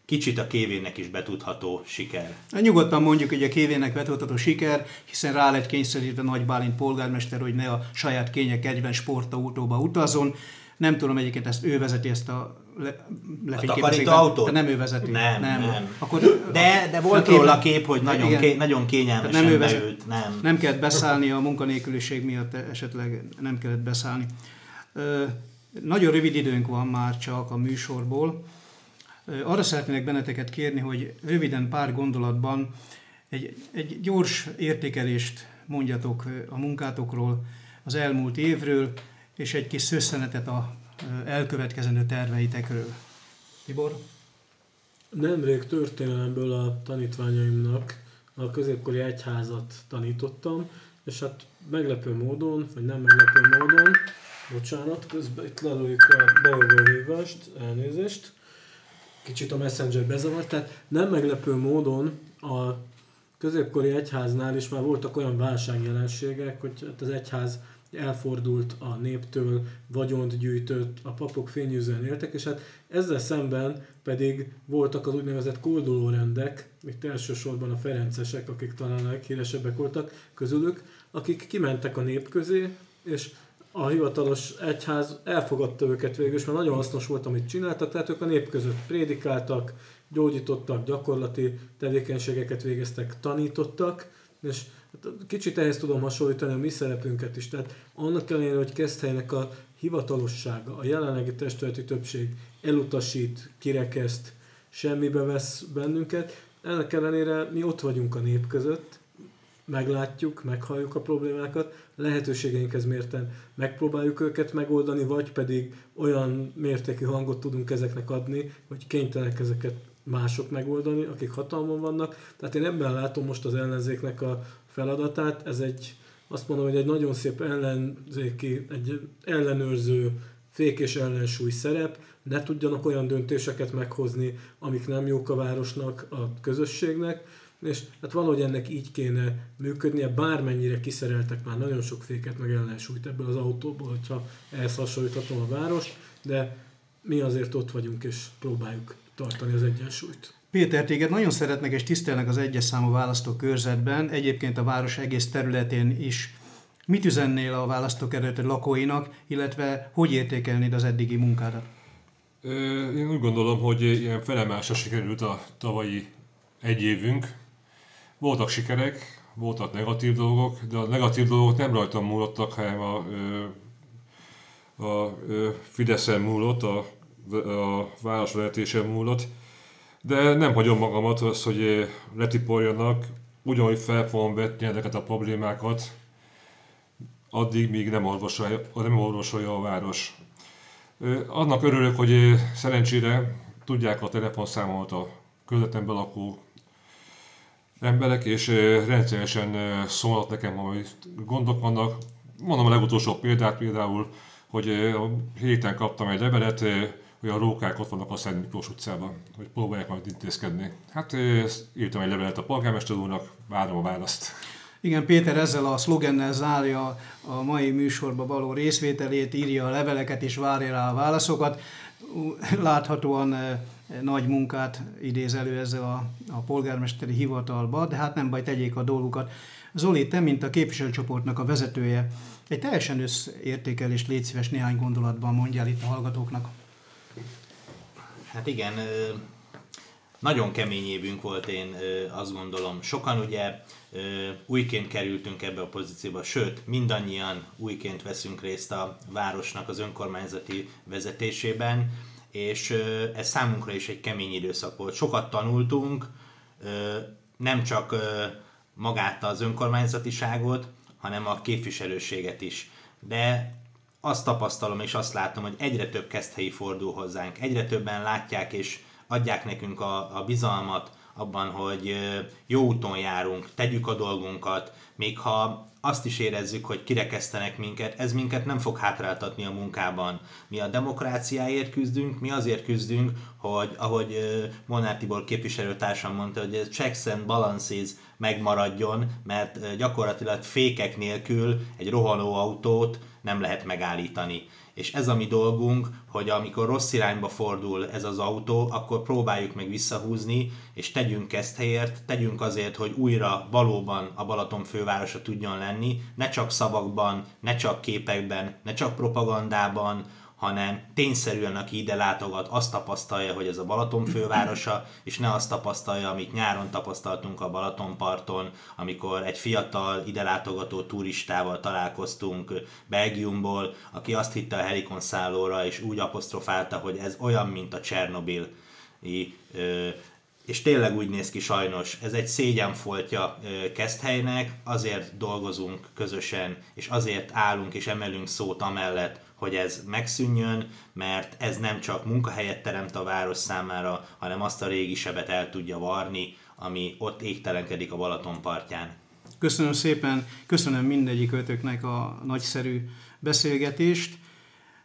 kicsit a kévének is betudható siker. Nyugodtan mondjuk, hogy a kévének betudható siker, hiszen rá lett kényszerítve Nagy Bálint polgármester, hogy ne a saját kénye kedvenc sportautóba utazon. Nem tudom egyébként ezt ő vezeti ezt a le, a takarító autó? nem ő vezeti. Nem, nem. nem. Akkor, de, de volt róla kép, hogy nagyon, ké, nagyon kényelmesen nem ő vezet, beült. Nem. nem kellett beszállni a munkanélküliség miatt, esetleg nem kellett beszállni. Nagyon rövid időnk van már csak a műsorból. Arra szeretnék benneteket kérni, hogy röviden pár gondolatban egy, egy gyors értékelést mondjatok a munkátokról, az elmúlt évről, és egy kis szösszenetet a elkövetkezendő terveitekről. Tibor? Nemrég történelemből a tanítványaimnak a középkori egyházat tanítottam, és hát meglepő módon, vagy nem meglepő módon, bocsánat, közben itt lelőjük a bejövő hívást, elnézést, kicsit a Messenger bezavart, tehát nem meglepő módon a középkori egyháznál is már voltak olyan válságjelenségek, hogy hát az egyház elfordult a néptől, vagyont gyűjtött, a papok fényűzően éltek, és hát ezzel szemben pedig voltak az úgynevezett koldulórendek, itt elsősorban a ferencesek, akik talán a leghíresebbek voltak közülük, akik kimentek a nép közé, és a hivatalos egyház elfogadta őket végül, és mert nagyon hasznos volt, amit csináltak, tehát ők a nép között prédikáltak, gyógyítottak, gyakorlati tevékenységeket végeztek, tanítottak, és kicsit ehhez tudom hasonlítani a mi szerepünket is. Tehát annak ellenére, hogy Keszthelynek a hivatalossága, a jelenlegi testületi többség elutasít, kirekeszt, semmibe vesz bennünket, ennek ellenére mi ott vagyunk a nép között, meglátjuk, meghalljuk a problémákat, lehetőségeinkhez mérten megpróbáljuk őket megoldani, vagy pedig olyan mértékű hangot tudunk ezeknek adni, hogy kénytelenek ezeket mások megoldani, akik hatalmon vannak. Tehát én ebben látom most az ellenzéknek a feladatát. Ez egy, azt mondom, hogy egy nagyon szép ellenzéki, egy ellenőrző fék és ellensúly szerep, ne tudjanak olyan döntéseket meghozni, amik nem jók a városnak, a közösségnek, és hát valahogy ennek így kéne működnie, bármennyire kiszereltek már nagyon sok féket meg ellensúlyt ebből az autóból, hogyha ehhez hasonlíthatom a várost, de mi azért ott vagyunk és próbáljuk tartani az egyensúlyt. Péter, téged nagyon szeretnek és tisztelnek az egyes számú választókörzetben, egyébként a város egész területén is. Mit üzennél a választókerület lakóinak, illetve hogy értékelnéd az eddigi munkádat? Én úgy gondolom, hogy ilyen felemásra sikerült a tavalyi egy évünk. Voltak sikerek, voltak negatív dolgok, de a negatív dolgok nem rajtam múlottak, hanem a, a, a Fideszen múlott, a, a városvezetésen múlott de nem hagyom magamat az, hogy eh, letipoljanak, ugyanúgy fel fogom vetni ezeket a problémákat, addig, míg nem orvosolja, nem orvosolja a város. Annak örülök, hogy eh, szerencsére tudják a telefonszámomat a közvetemben lakó emberek, és eh, rendszeresen szólnak nekem, hogy gondok vannak. Mondom a legutolsó példát például, hogy héten kaptam egy levelet, hogy a rókák ott vannak a Szent Miklós utcában, hogy próbálják majd intézkedni. Hát írtam egy levelet a polgármester úrnak, várom a választ. Igen, Péter ezzel a szlogennel zárja a mai műsorba való részvételét, írja a leveleket és várja rá a válaszokat. Láthatóan nagy munkát idéz elő ezzel a, a polgármesteri hivatalba, de hát nem baj, tegyék a dolgukat. Zoli, te, mint a képviselőcsoportnak a vezetője, egy teljesen összértékelést légy szíves néhány gondolatban mondjál itt a hallgatóknak. Hát igen, nagyon kemény évünk volt, én azt gondolom. Sokan ugye újként kerültünk ebbe a pozícióba, sőt, mindannyian újként veszünk részt a városnak az önkormányzati vezetésében, és ez számunkra is egy kemény időszak volt. Sokat tanultunk, nem csak magát az önkormányzatiságot, hanem a képviselőséget is. De azt tapasztalom és azt látom, hogy egyre több keszthelyi fordul hozzánk, egyre többen látják és adják nekünk a, a bizalmat abban, hogy jó úton járunk, tegyük a dolgunkat, még ha azt is érezzük, hogy kirekesztenek minket, ez minket nem fog hátráltatni a munkában. Mi a demokráciáért küzdünk, mi azért küzdünk, hogy ahogy Monár Tibor képviselőtársam mondta, hogy checks and balances megmaradjon, mert gyakorlatilag fékek nélkül egy rohanó autót nem lehet megállítani. És ez a mi dolgunk, hogy amikor rossz irányba fordul ez az autó, akkor próbáljuk meg visszahúzni, és tegyünk ezt helyért, tegyünk azért, hogy újra valóban a Balaton fővárosa tudjon lenni, ne csak szavakban, ne csak képekben, ne csak propagandában, hanem tényszerűen, aki ide látogat, azt tapasztalja, hogy ez a Balaton fővárosa, és ne azt tapasztalja, amit nyáron tapasztaltunk a Balatonparton, amikor egy fiatal ide látogató turistával találkoztunk Belgiumból, aki azt hitte a Helikon szállóra, és úgy apostrofálta, hogy ez olyan, mint a Csernobil és tényleg úgy néz ki sajnos, ez egy szégyenfoltja Keszthelynek, azért dolgozunk közösen, és azért állunk és emelünk szót amellett, hogy ez megszűnjön, mert ez nem csak munkahelyet teremt a város számára, hanem azt a régi sebet el tudja varni, ami ott égtelenkedik a Balaton partján. Köszönöm szépen, köszönöm mindegyik ötöknek a nagyszerű beszélgetést.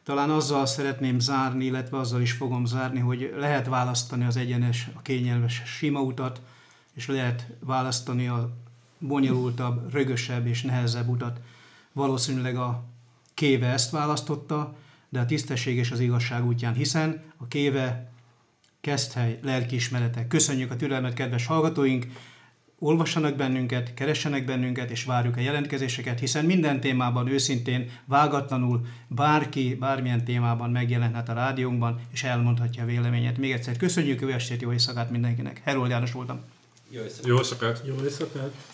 Talán azzal szeretném zárni, illetve azzal is fogom zárni, hogy lehet választani az egyenes, a kényelmes sima utat, és lehet választani a bonyolultabb, rögösebb és nehezebb utat. Valószínűleg a Kéve ezt választotta, de a tisztesség és az igazság útján, hiszen a Kéve Keszthely lelkiismerete. Köszönjük a türelmet, kedves hallgatóink! Olvassanak bennünket, keressenek bennünket, és várjuk a jelentkezéseket, hiszen minden témában őszintén, vágatlanul bárki, bármilyen témában megjelenhet a rádiónkban, és elmondhatja a véleményét. Még egyszer köszönjük, jó estét, jó éjszakát mindenkinek. Herold János voltam. Jó éjszakát! Jó éjszakát! Jó éjszakát!